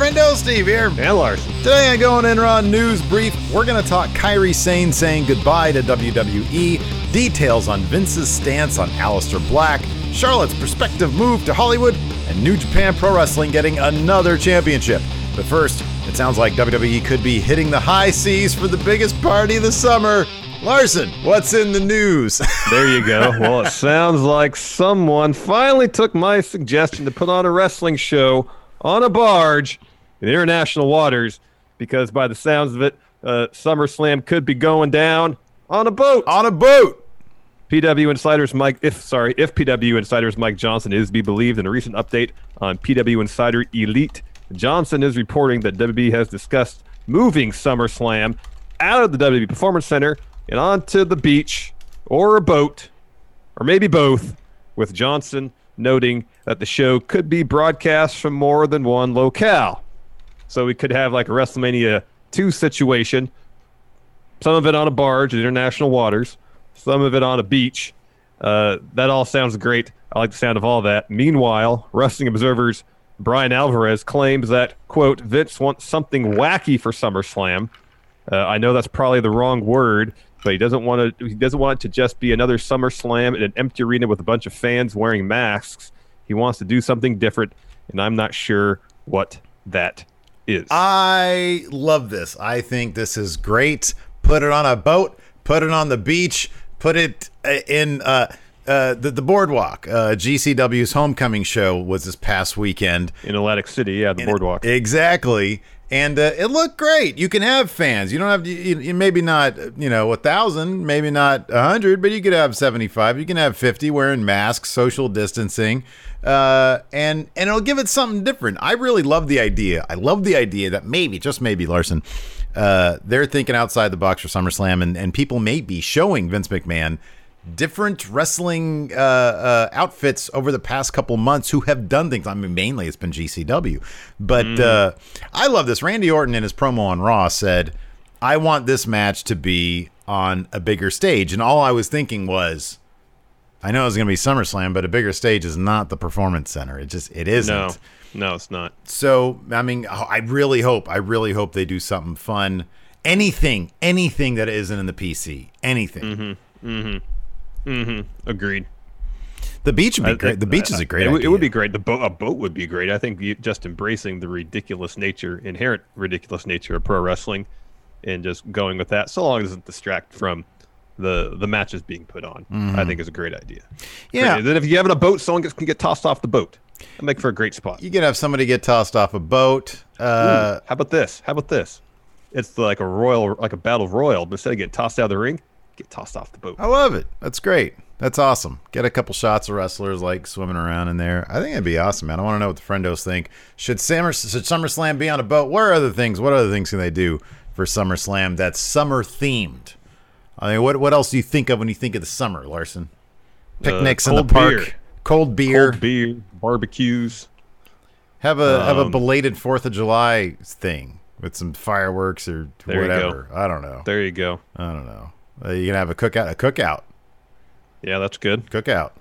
friendo, Steve here. And Larson. Today on Going In Raw News Brief, we're going to talk Kairi Sane saying goodbye to WWE, details on Vince's stance on Aleister Black, Charlotte's prospective move to Hollywood, and New Japan Pro Wrestling getting another championship. But first, it sounds like WWE could be hitting the high seas for the biggest party of the summer. Larson, what's in the news? There you go. well, it sounds like someone finally took my suggestion to put on a wrestling show on a barge in international waters because, by the sounds of it, uh, SummerSlam could be going down on a boat. on a boat. PW Insiders Mike, if sorry, if PW Insiders Mike Johnson is to be believed in a recent update on PW Insider Elite, Johnson is reporting that WWE has discussed moving SummerSlam out of the WWE Performance Center and onto the beach or a boat, or maybe both, with Johnson noting that the show could be broadcast from more than one locale. So we could have like a WrestleMania 2 situation, some of it on a barge in international waters, some of it on a beach. Uh, that all sounds great. I like the sound of all that. Meanwhile, Wrestling Observer's Bryan Alvarez claims that, quote, Vince wants something wacky for SummerSlam. Uh, I know that's probably the wrong word, but he doesn't want to. He doesn't want it to just be another SummerSlam in an empty arena with a bunch of fans wearing masks. He wants to do something different, and I'm not sure what that is. I love this. I think this is great. Put it on a boat, put it on the beach, put it uh, in uh, uh, the, the boardwalk. Uh, GCW's homecoming show was this past weekend. in Atlantic City, yeah, the boardwalk. Exactly. And uh, it looked great. You can have fans. You don't have you, you maybe not, you know, a thousand, maybe not a hundred, but you could have 75. You can have 50 wearing masks, social distancing. Uh, and, and it'll give it something different. I really love the idea. I love the idea that maybe, just maybe, Larson, uh, they're thinking outside the box for SummerSlam and, and people may be showing Vince McMahon different wrestling uh, uh, outfits over the past couple months who have done things. I mean, mainly it's been GCW, but uh, I love this. Randy Orton in his promo on Raw said, "I want this match to be on a bigger stage," and all I was thinking was. I know it's going to be SummerSlam, but a bigger stage is not the Performance Center. It just it isn't. no, no, it's not. So, I mean, I really hope, I really hope they do something fun. Anything, anything that isn't in the PC. Anything. Agreed. The beach would be I great. The beach is a great It, would- it would be great. The boat, a boat would be great. I think you, just embracing the ridiculous nature, inherent ridiculous nature of pro wrestling, and just going with that, so long as it doesn't distract from the the matches being put on. I think is a great idea. Mm-hmm. Yeah. Then if you have a boat, someone gets, can get tossed off the boat. That'd make for a great spot. You can have somebody get tossed off a boat. Uh, How about this? How about this? It's like a royal, like a battle royal, but instead of getting tossed out of the ring, get tossed off the boat. I love it. That's great. That's awesome. Get a couple shots of wrestlers like swimming around in there. I think it'd be awesome, man. I want to know what the friendos think. Should Summer should SummerSlam be on a boat? What are other things? What other things can they do for SummerSlam that's summer themed? I mean, what what else do you think of when you think of the summer, Larson? Picnics in the Uh, park, beer. cold beer. Cold beer, barbecues. Have a have a Um, belated Fourth of July thing with some fireworks or There you go. whatever. I don't know. There you go. I don't know. Uh, you can have a cookout. A cookout. Yeah, that's good. Cookout.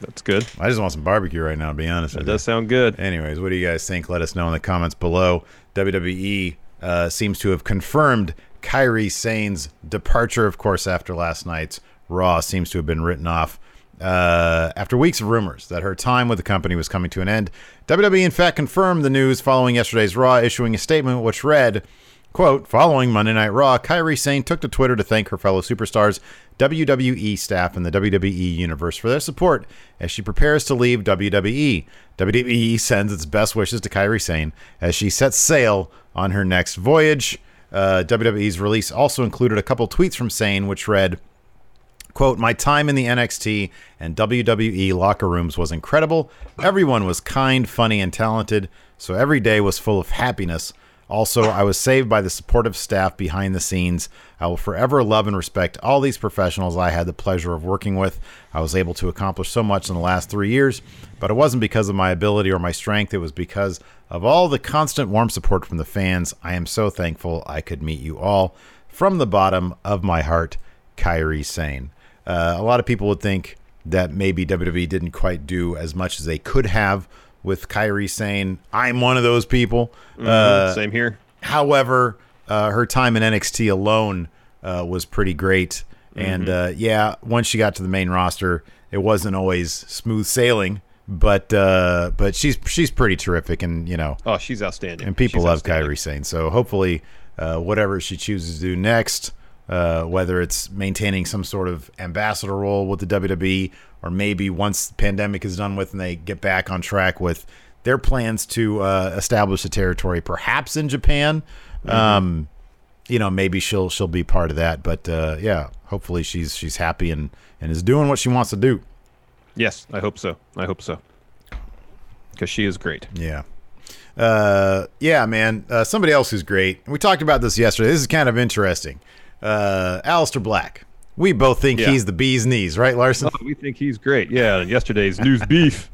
That's good. I just want some barbecue right now. To be honest, That with you. does sound good. Anyways, what do you guys think? Let us know in the comments below. WWE uh, seems to have confirmed Kairi Sane's departure, of course, after last night's Raw seems to have been written off. Uh, after weeks of rumors that her time with the company was coming to an end, WWE in fact confirmed the news following yesterday's Raw, issuing a statement which read, Quote, following Monday Night Raw, Kairi Sane took to Twitter to thank her fellow superstars, WWE staff, and the WWE Universe for their support as she prepares to leave WWE. WWE sends its best wishes to Kairi Sane as she sets sail on her next voyage. Uh, WWE's release also included a couple tweets from Sane, which read, Quote, my time in the NXT and WWE locker rooms was incredible. Everyone was kind, funny, and talented, so every day was full of happiness. Also, I was saved by the supportive staff behind the scenes. I will forever love and respect all these professionals I had the pleasure of working with. I was able to accomplish so much in the last three years, but it wasn't because of my ability or my strength. It was because of all the constant warm support from the fans. I am so thankful I could meet you all. From the bottom of my heart, Kairi Sane. Uh, a lot of people would think that maybe WWE didn't quite do as much as they could have with Kairi saying, "I'm one of those people." Mm-hmm. Uh, Same here. However, uh, her time in NXT alone uh, was pretty great, and uh, yeah, once she got to the main roster, it wasn't always smooth sailing, but uh, but she's she's pretty terrific, and you know, Oh, she's outstanding. and people She's love. Kairi Sane. So hopefully, uh, whatever she chooses to do next, uh, whether it's maintaining some sort of ambassador role with the WWE, or maybe once the pandemic is done with and they get back on track with their plans to uh, establish a territory, perhaps in Japan. Mm-hmm. Um, you know, maybe she'll she'll be part of that. But uh, yeah, hopefully she's she's happy and and is doing what she wants to do. Yes, I hope so. I hope so. Because she is great. Yeah. Uh, yeah, man. Uh, somebody else who's great. We talked about this yesterday. This is kind of interesting. Uh, Aleister Black. We both think Yeah. he's the bee's knees, right, Larson? Oh, we think he's great. Yeah, yesterday's news beef,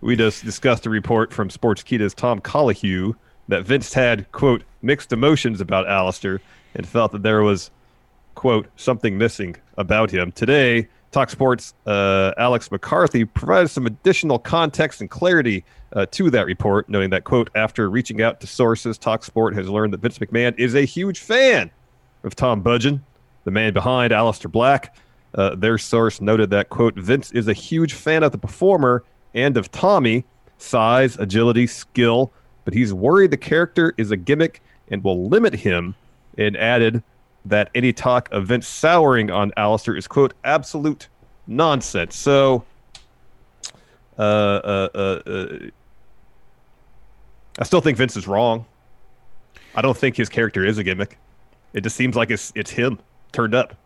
we just discussed a report from Sports Sportskeeda's Tom Colohue that Vince had, quote, mixed emotions about Aleister and felt that there was, quote, something missing about him. Today, Talk Sports uh, Alex McCarthy provided some additional context and clarity uh, to that report, noting that, quote, after reaching out to sources, Talk Sport has learned that Vince McMahon is a huge fan of Tom Budgen, the man behind Aleister Black. Uh, their source noted that, quote, Vince is a huge fan of the performer and of Tommy, size, agility, skill, but he's worried the character is a gimmick and will limit him, and added that any talk of Vince souring on Aleister is, quote, absolute nonsense. So, uh, uh, uh, uh, I still think Vince is wrong. I don't think his character is a gimmick. It just seems like it's it's him turned up.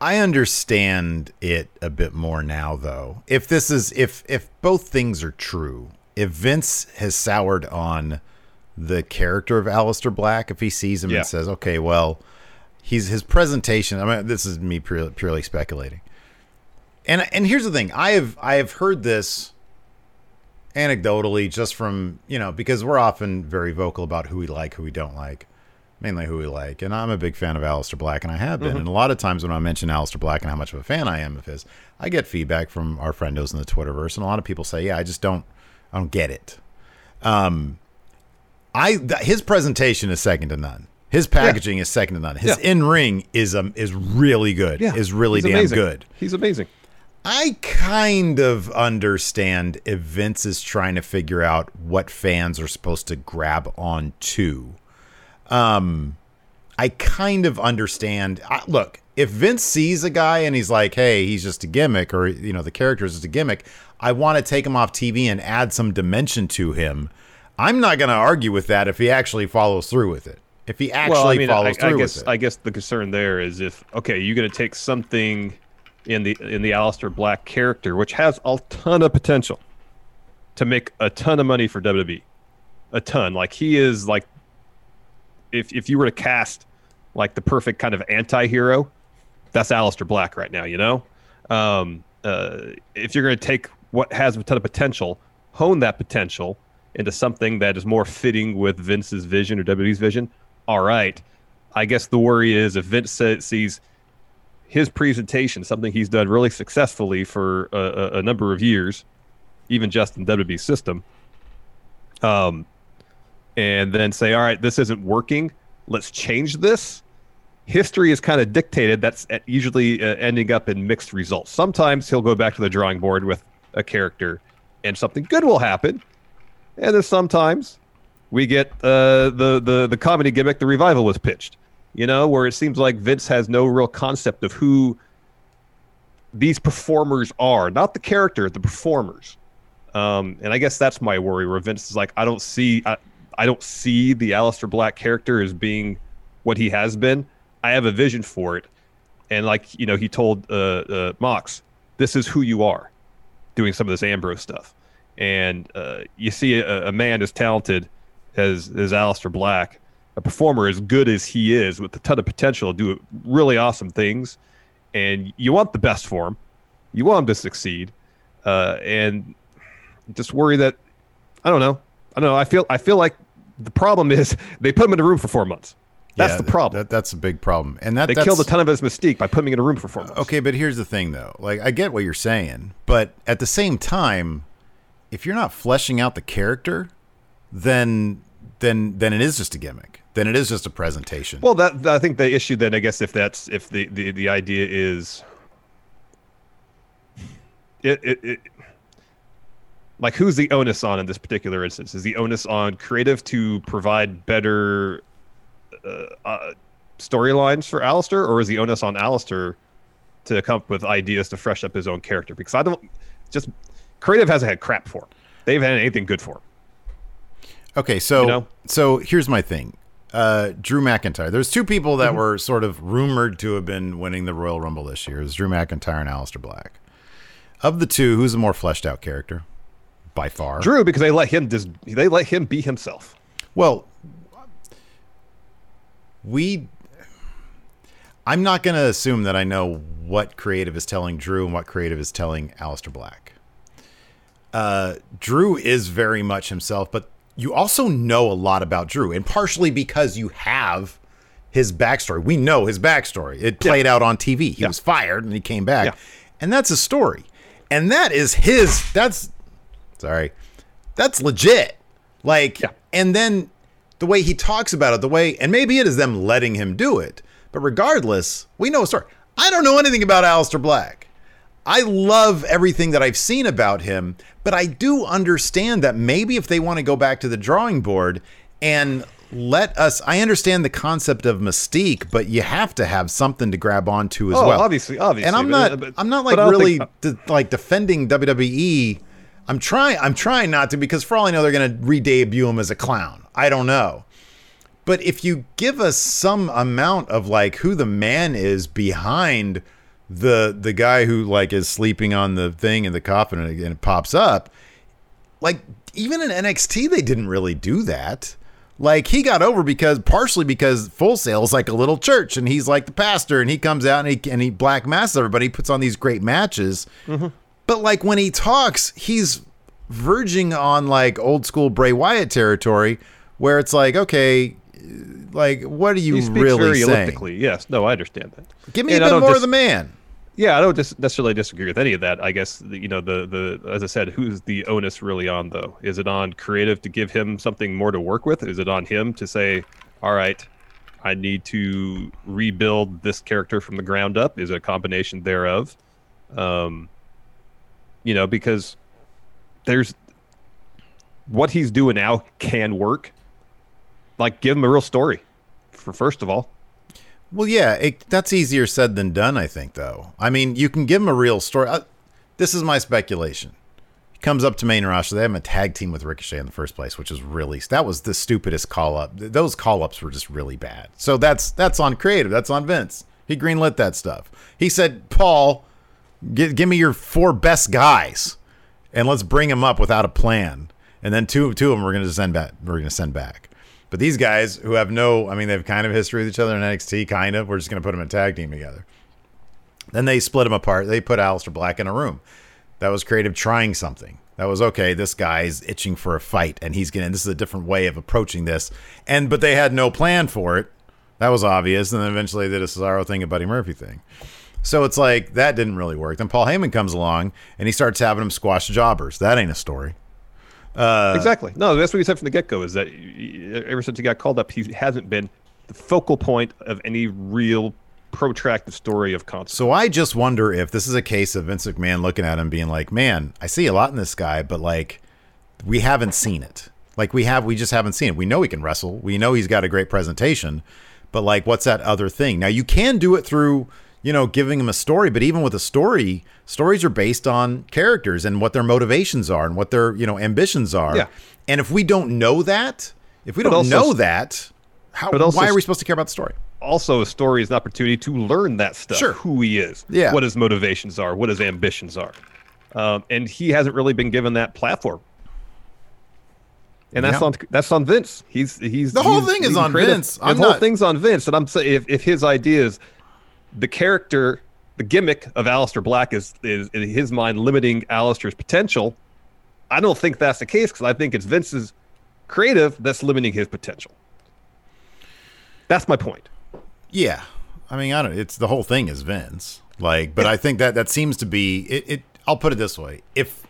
I understand it a bit more now, though. If this is if if both things are true, if Vince has soured on the character of Aleister Black, if he sees him Yeah. and says, "Okay, well, he's his presentation." I mean, this is me purely, purely speculating. And and here's the thing: I have I have heard this anecdotally, just from you know, because we're often very vocal about who we like, who we don't like mainly who we like. And I'm a big fan of Aleister Black, and I have been. And a lot of times when I mention Aleister Black and how much of a fan I am of his, I get feedback from our friendos in the Twitterverse, and a lot of people say, "Yeah, I just don't, I don't get it." Um, I th- his presentation is second to none. His packaging is second to none. His Yeah. in ring is um is really good. Yeah. is really he's damn amazing. good. He's amazing. I kind of understand if Vince is trying to figure out what fans are supposed to grab on to. Um, I kind of understand. I, look, if Vince sees a guy and he's like, "Hey, he's just a gimmick," or you know, the character is just a gimmick, I want to take him off TV and add some dimension to him. I'm not going to argue with that if he actually follows through with it. If he actually well, I mean, follows I through guess with it. I guess the concern there is if okay, you're going to take something in the in the Aleister Black character, which has a ton of potential to make a ton of money for WWE, a ton. Like he is like, if if you were to cast like the perfect kind of anti-hero, that's Aleister Black right now. You know, um, uh, if you're going to take what has a ton of potential, hone that potential into something that is more fitting with Vince's vision or WWE's vision, all right. I guess the worry is if Vince sees his presentation, something he's done really successfully for a, a, a number of years, even just in WWE system, um, and then say, all right, this isn't working. Let's change this. History is kind of dictated. That's uh, usually uh, ending up in mixed results. Sometimes he'll go back to the drawing board with a character, and something good will happen. And then sometimes we get uh, the the the comedy gimmick. The revival was pitched, you know, where it seems like Vince has no real concept of who these performers are, not the character, the performers. Um, and I guess that's my worry. Where Vince is like, I don't see, I, I don't see the Aleister Black character as being what he has been. I have a vision for it, and like you know, he told uh, uh, Mox, "This is who you are," doing some of this Ambrose stuff. And uh, you see a, a man as talented as as Aleister Black, a performer as good as he is, with a ton of potential to do really awesome things, and you want the best for him. You want him to succeed, uh, and just worry that I don't know. I don't know. I feel I feel like the problem is they put him in a room for four months. That's Yeah, the problem. That, that's a big problem, and that they killed a ton of his mystique by putting him in a room for four months. Okay, but here's the thing though. Like I get what you're saying, but at the same time, if you're not fleshing out the character, then then then it is just a gimmick. Then it is just a presentation. Well, that I think the issue then I guess if that's if the the, the idea is it, it, it like who's the onus on in this particular instance? Is the onus on creative to provide better uh, uh, storylines for Aleister, or is the onus on Aleister to come up with ideas to fresh up his own character? Because I don't just creative hasn't had crap for him. They've had anything good for him. Okay, so You know? so here's my thing. Uh, Drew McIntyre. There's two people Mm-hmm. that were sort of rumored to have been winning the Royal Rumble this year. It's Drew McIntyre and Aleister Black. Of the two, who's the more fleshed out character? By far. Drew, because they let him just they let him be himself. Well, we. I'm not going to assume that I know what creative is telling Drew and what creative is telling Aleister Black. Uh, Drew is very much himself, but you also know a lot about Drew, and partially because you have his backstory. We know his backstory. It played out on TV. He was fired and he came back, Yeah. and that's a story. And that is his. That's sorry. That's legit. Like, Yeah. and then the way he talks about it, the way, and maybe it is them letting him do it, but regardless, we know a story. I don't know anything about Aleister Black. I love everything that I've seen about him, but I do understand that maybe if they want to go back to the drawing board and let us, I understand the concept of mystique, but you have to have something to grab onto as Oh, well. obviously, obviously, And I'm not, but- I'm not like really think- uh, de- like defending WWE. I'm trying, I'm trying not to because for all I know, they're going to re-debut him as a clown. I don't know. But if you give us some amount of like who the man is behind the the guy who like is sleeping on the thing in the coffin and it, pops up, like even in NXT they didn't really do that. Like he got over because partially because Full Sail is like a little church and he's like the pastor and he comes out and he and he black masks everybody. Puts on these great matches. Mm-hmm. But like when he talks, he's verging on like old school Bray Wyatt territory where it's like, okay, like what are you He speaks really very saying? elliptically. Yes, no, I understand that. Give me And a bit more dis- of the man. Yeah, I don't dis- necessarily disagree with any of that. I guess the- you know the the as I said, who's the onus really on though? Is it on creative to give him something more to work with? Is it on him to say, "All right, I need to rebuild this character from the ground up"? Is it a combination thereof? Um, you know, because there's what he's doing now can work. Like, give him a real story. For first of all, Well, yeah, it, that's easier said than done, I think, though. I mean, you can give him a real story. This is my speculation. He comes up to main roster. They have a tag team with Ricochet in the first place, which is really that was the stupidest call up. Those call ups were just really bad. So that's that's on creative. That's on Vince. He greenlit that stuff. He said, "Paul, gi- give me your four best guys, and let's bring them up without a plan. And then two two of them we're going to send back. We're to send back." But these guys who have no, I mean, they have kind of history with each other in NXT, kind of. We're just going to put them in tag team together. Then they split them apart. They put Aleister Black in a room. That was creative trying something. That was okay. This guy's itching for a fight, and he's getting. This is a different way of approaching this. And but they had no plan for it. That was obvious. And then eventually they did a Cesaro thing, a Buddy Murphy thing. So it's like that didn't really work. Then Paul Heyman comes along and he starts having them squash jobbers. That ain't a story. Uh, exactly. No, that's what he said from the get go. Is that ever since he got called up, he hasn't been the focal point of any real protracted story of consequence. So I just wonder if this is a case of Vince McMahon looking at him being like, "Man, I see a lot in this guy, but like we haven't seen it. Like we have we just haven't seen it. We know he can wrestle. We know he's got a great presentation, but like what's that other thing? Now you can do it through, you know, giving him a story, but even with a story, stories are based on characters and what their motivations are and what their, you know, ambitions are. Yeah. And if we don't know that, if we But don't also- know that, how also- why are we supposed to care about the story? Also, a story is an opportunity to learn that stuff. Sure. Who he is. Yeah. What his motivations are. What his ambitions are. Um, and he hasn't really been given that platform. And that's Yeah. on that's on Vince. He's he's The whole he's thing is on creative. Vince. The I'm whole not- thing's on Vince. And I'm saying if, if his ideas, the character, the gimmick of Aleister Black is is in his mind limiting Aleister's potential. I don't think that's the case because I think it's Vince's creative that's limiting his potential. That's my point. Yeah, I mean, I don't. It's the whole thing is Vince. Like, but I think that that seems to be it. it I'll put it this way: if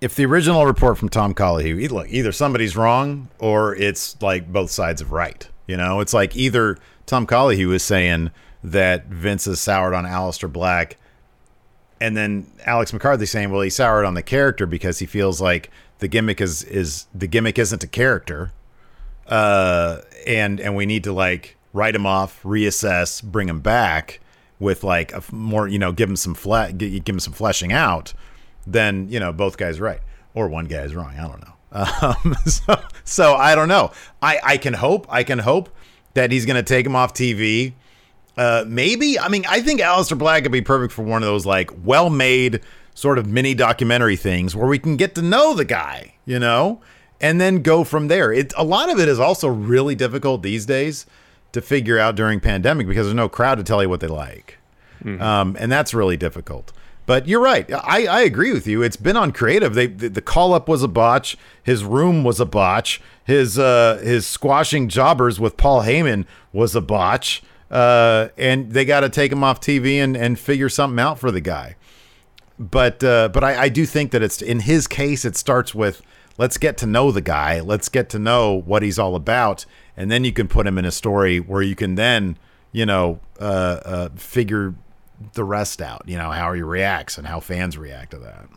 if the original report from Tom Colley, e- look, either somebody's wrong or it's like both sides of right. You know, it's like either Tom Colley was saying that Vince is soured on Aleister Black, and then Alex McCarthy saying, well, he soured on the character because he feels like the gimmick is is the gimmick isn't a character, uh, and and we need to like write him off, reassess, bring him back with like a more, you know, give him some fle- give him some fleshing out. Then you know both guys right or one guy's wrong. I don't know. Um, so so I don't know. I I can hope I can hope that he's going to take him off TV. Uh, maybe. I mean, I think Aleister Black could be perfect for one of those like well-made sort of mini documentary things where we can get to know the guy, you know, and then go from there. It a lot of it is also really difficult these days to figure out during pandemic because there's no crowd to tell you what they like, um, and that's really difficult. But you're right. I, I agree with you. It's been on creative. They the, the call up was a botch. His room was a botch. His uh his squashing jobbers with Paul Heyman was a botch. Uh, and they got to take him off TV and and figure something out for the guy. But uh, but I, I do think that it's in his case. It starts with let's get to know the guy. Let's get to know what he's all about, and then you can put him in a story where you can then you know uh, uh, figure the rest out. You know how he reacts and how fans react to that.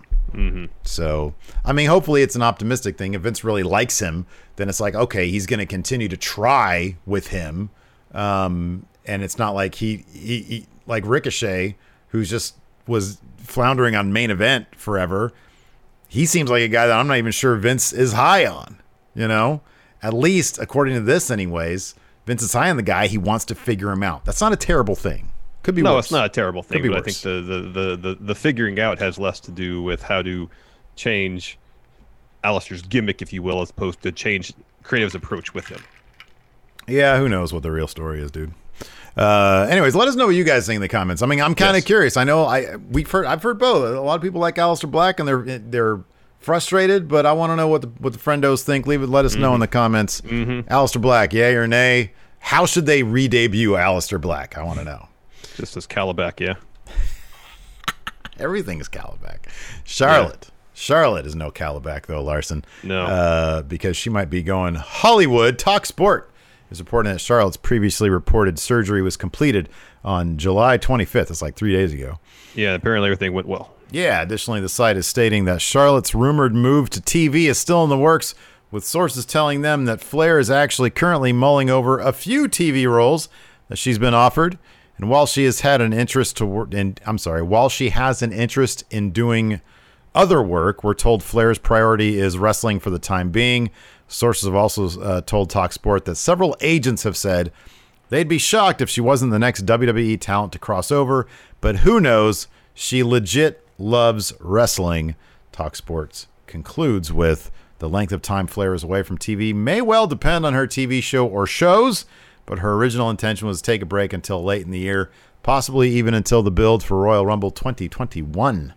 So, I mean, hopefully it's an optimistic thing. If Vince really likes him, then it's like, okay, he's going to continue to try with him. Um, and it's not like he, he, he, like Ricochet, who's just was floundering on main event forever. He seems like a guy that I'm not even sure Vince is high on, you know? At least, according to this, anyways, Vince is high on the guy. He wants to figure him out. That's not a terrible thing. Could be No, worse. it's not a terrible thing, be but I think the, the, the, the, the figuring out has less to do with how to change Aleister's gimmick, if you will, as opposed to change Creative's approach with him. Yeah, who knows what the real story is, dude. Uh, anyways, let us know what you guys think in the comments. I mean, I'm kind of Yes. curious. I know I we've heard I've heard both. A lot of people like Aleister Black, and they're they're frustrated. But I want to know what the what the friendos think. Leave it. Let us know in the comments. Mm-hmm. Aleister Black, yay or nay? How should they re-debut Aleister Black? I want to know. Just as Calabac, yeah. Everything is Calabac. Charlotte. Charlotte is no Calabac though, Larson. No. Uh, because she might be going Hollywood. Talk Sport is reporting that Charlotte's previously reported surgery was completed on July 25th. It's like three days ago. Yeah, apparently everything went well. Yeah, additionally, the site is stating that Charlotte's rumored move to TV is still in the works, with sources telling them that Flair is actually currently mulling over a few TV roles that she's been offered. And while she has had an interest to work, in, I'm sorry, while she has an interest in doing other work, we're told Flair's priority is wrestling for the time being. Sources have also uh, told TalkSport that several agents have said they'd be shocked if she wasn't the next WWE talent to cross over, but who knows? She legit loves wrestling. TalkSports concludes with the length of time Flair is away from TV may well depend on her TV show or shows, but her original intention was to take a break until late in the year, possibly even until the build for Royal Rumble 2021.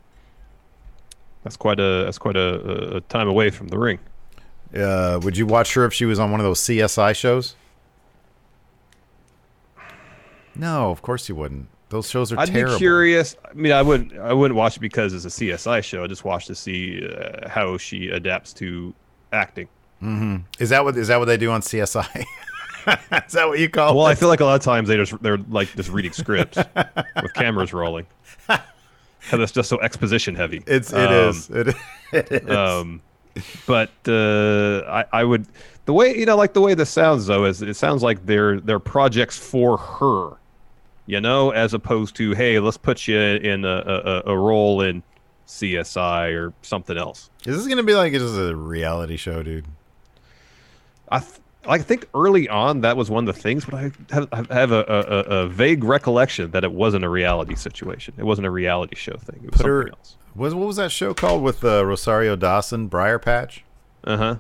That's quite a that's quite a, a time away from the ring. Uh, would you watch her if she was on one of those CSI shows? No, of course you wouldn't. Those shows are terrible. I'd terrible. be curious. I mean, I wouldn't I wouldn't watch it because it's a CSI show. I just watch to see uh, how she adapts to acting. Is that what is that what they do on CSI? is that what you call Well, I feel like a lot of times they just they're like just reading scripts with cameras rolling. Because it's just so exposition heavy. It's it Um, is. It, it is. Um, but uh, I, I would the way you know like the way this sounds though is it sounds like they're they're projects for her, you know, as opposed to hey let's put you in a, a, a role in CSI or something else. is this gonna be like just a reality show, dude? I th- I think early on that was one of the things, but I have, I have a, a, a vague recollection that it wasn't a reality situation. It wasn't a reality show thing. It was Put her. something else. Was what was that show called with uh, Rosario Dawson, Briarpatch? Uh huh.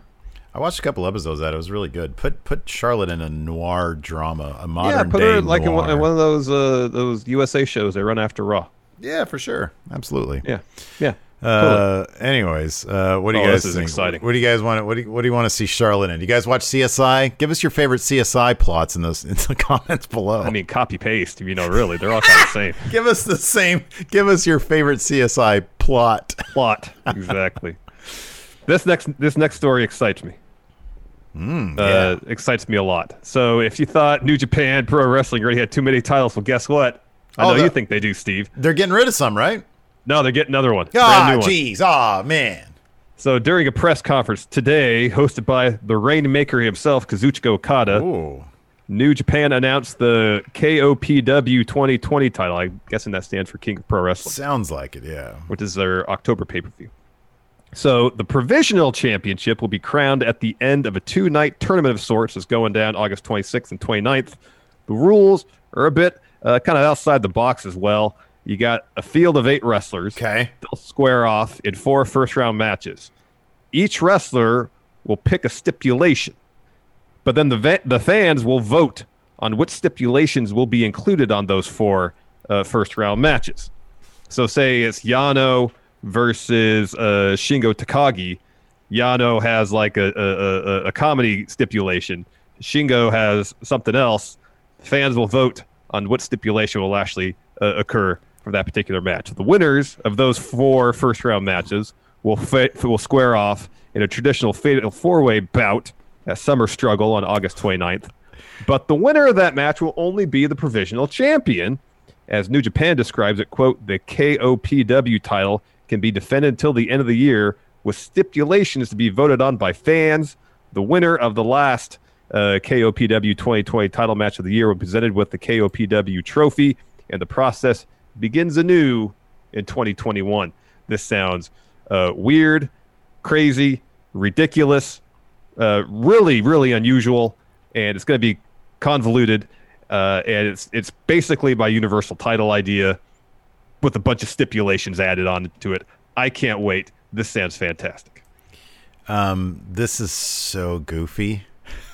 I watched a couple episodes of that. It was really good. Put put Charlotte in a noir drama, a modern Yeah, put her like in one, in one of those uh, those USA shows they run after Raw. Yeah, for sure. Absolutely. Yeah, yeah. Uh, anyways, uh, what do you Oh, guys this is think? exciting. What do you guys want? To, what do you, what do you want to see Charlotte in? Do you guys watch CSI? Give us your favorite CSI plots in those in the comments below. I mean, copy paste. You know, really, they're all kind of the same give us the same. Give us your favorite CSI plot. plot. Exactly. This next this next story excites me. Mm, Uh, excites me a lot. So if you thought New Japan Pro Wrestling already had too many titles, well, guess what? I Oh, know the- you think they do, Steve. They're getting rid of some, right? No, they're getting another one. Ah, jeez. Ah, man. So during a press conference today, hosted by the Rainmaker himself, Kazuchika Okada, Ooh. New Japan announced the KOPW 2020 title. I'm guessing that stands for King of Pro Wrestling, Sounds like it, yeah. which is their October pay per view. So the provisional championship will be crowned at the end of a two night tournament of sorts that's going down August 26th and 29th. The rules are a bit uh, kind of outside the box as well. You got a field of eight wrestlers. Okay. They'll square off in four first round matches. Each wrestler will pick a stipulation, but then the va- the fans will vote on which stipulations will be included on those four uh, first round matches. So, say it's Yano versus uh, Shingo Takagi. Yano has like a, a, a, a comedy stipulation. Shingo has something else. Fans will vote on what stipulation will actually uh, occur for that particular match. The winners of those four first round matches will fa- will square off in a traditional fatal four way bout at Summer Struggle on August 29th. But the winner of that match will only be the provisional champion. As New Japan describes it, quote, the KOPW title can be defended until the end of the year with stipulations to be voted on by fans. The winner of the last uh, KOPW 2020 title match of the year will be presented with the KOPW trophy, and the process begins anew in 2021. This sounds uh, weird, crazy, ridiculous, uh, really, really unusual, and it's going to be convoluted. Uh, and it's it's basically my universal title idea with a bunch of stipulations added on to it. I can't wait. This sounds fantastic. Um, this is so goofy.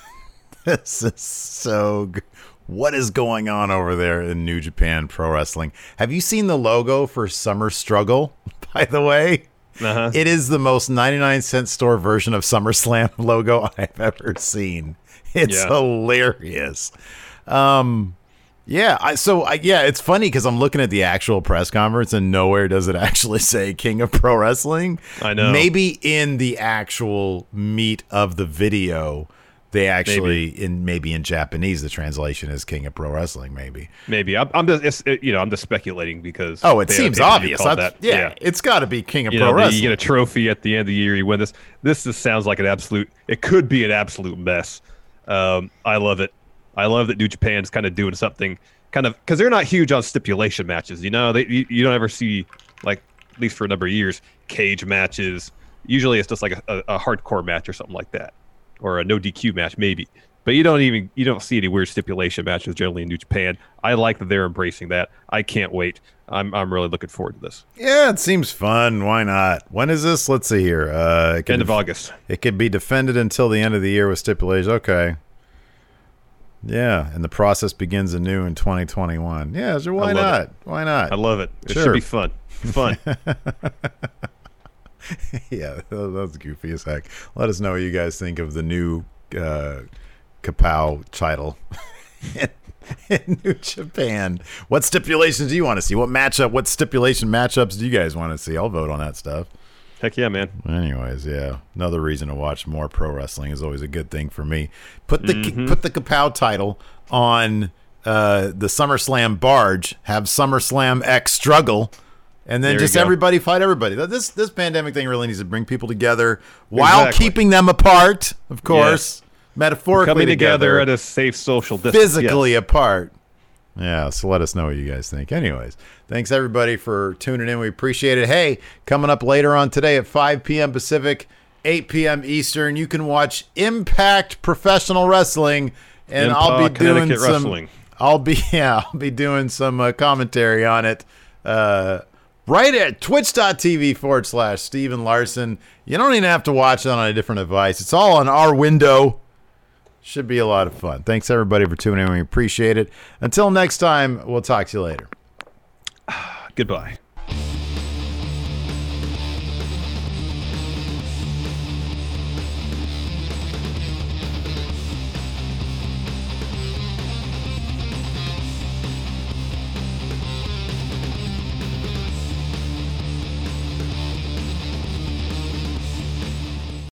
this is so. Go- what is going on over there in New Japan Pro Wrestling? Have you seen the logo for Summer Struggle? By the way, Uh-huh. it is the most 99 cent store version of SummerSlam logo I've ever seen. It's Yeah. hilarious. Um, yeah, I, so I, yeah, it's funny because I'm looking at the actual press conference and nowhere does it actually say King of Pro Wrestling. I know. Maybe in the actual meat of the video, they actually in maybe in Japanese the translation is King of Pro Wrestling. Maybe. Maybe I'm, I'm just you know I'm just speculating because Oh, it they seems obvious. that. yeah, it's got to be King of You Pro know, Wrestling. you get a trophy at the end of the year. You win this. This just sounds like an absolute. It could be an absolute mess. Um, I love it. I love that New Japan's kind of doing something, kind of because they're not huge on stipulation matches. You know, they you, you don't ever see like at least for a number of years cage matches. Usually, it's just like a, a, a hardcore match or something like that, or a no DQ match maybe. But you don't even you don't see any weird stipulation matches generally in New Japan. I like that they're embracing that. I can't wait. I'm I'm really looking forward to this. yeah, it seems fun. Why not? When is this? Let's see here. Uh, it could End of def- August. It could be defended until the end of the year with stipulations. Okay. Yeah, and the process begins anew in 2021. Yeah, so why not? it. Why not? I love it. It Sure. should be fun. Fun. yeah, that- that's goofy as heck. Let us know what you guys think of the new uh, Kapow title in, in New Japan. What stipulations do you want to see? What matchup? What stipulation matchups do you guys want to see? I'll vote on that stuff. Heck yeah, man. Anyways, yeah, another reason to watch more pro wrestling is always a good thing for me. Put the Mm-hmm. put the Kapow title on uh, the SummerSlam barge. Have SummerSlam X struggle, and then There just everybody fight everybody. This this pandemic thing really needs to bring people together while Exactly. keeping them apart, of course, metaphorically Coming together, together, at a safe social distance. physically Yes. apart. Yeah, so let us know what you guys think. Anyways, thanks everybody for tuning in. We appreciate it. Hey, coming up later on today at 5 p.m. Pacific, 8 p.m. Eastern, you can watch Impact Professional Wrestling, and I'll be doing some. Wrestling. I'll be yeah, I'll be doing some uh, commentary on it. Uh, right at twitch.tv forward slash Steven Larson. You don't even have to watch it on a different device. It's all on our window. Should be a lot of fun. Thanks everybody for tuning in. We appreciate it. Until next time, we'll talk to you later. Goodbye.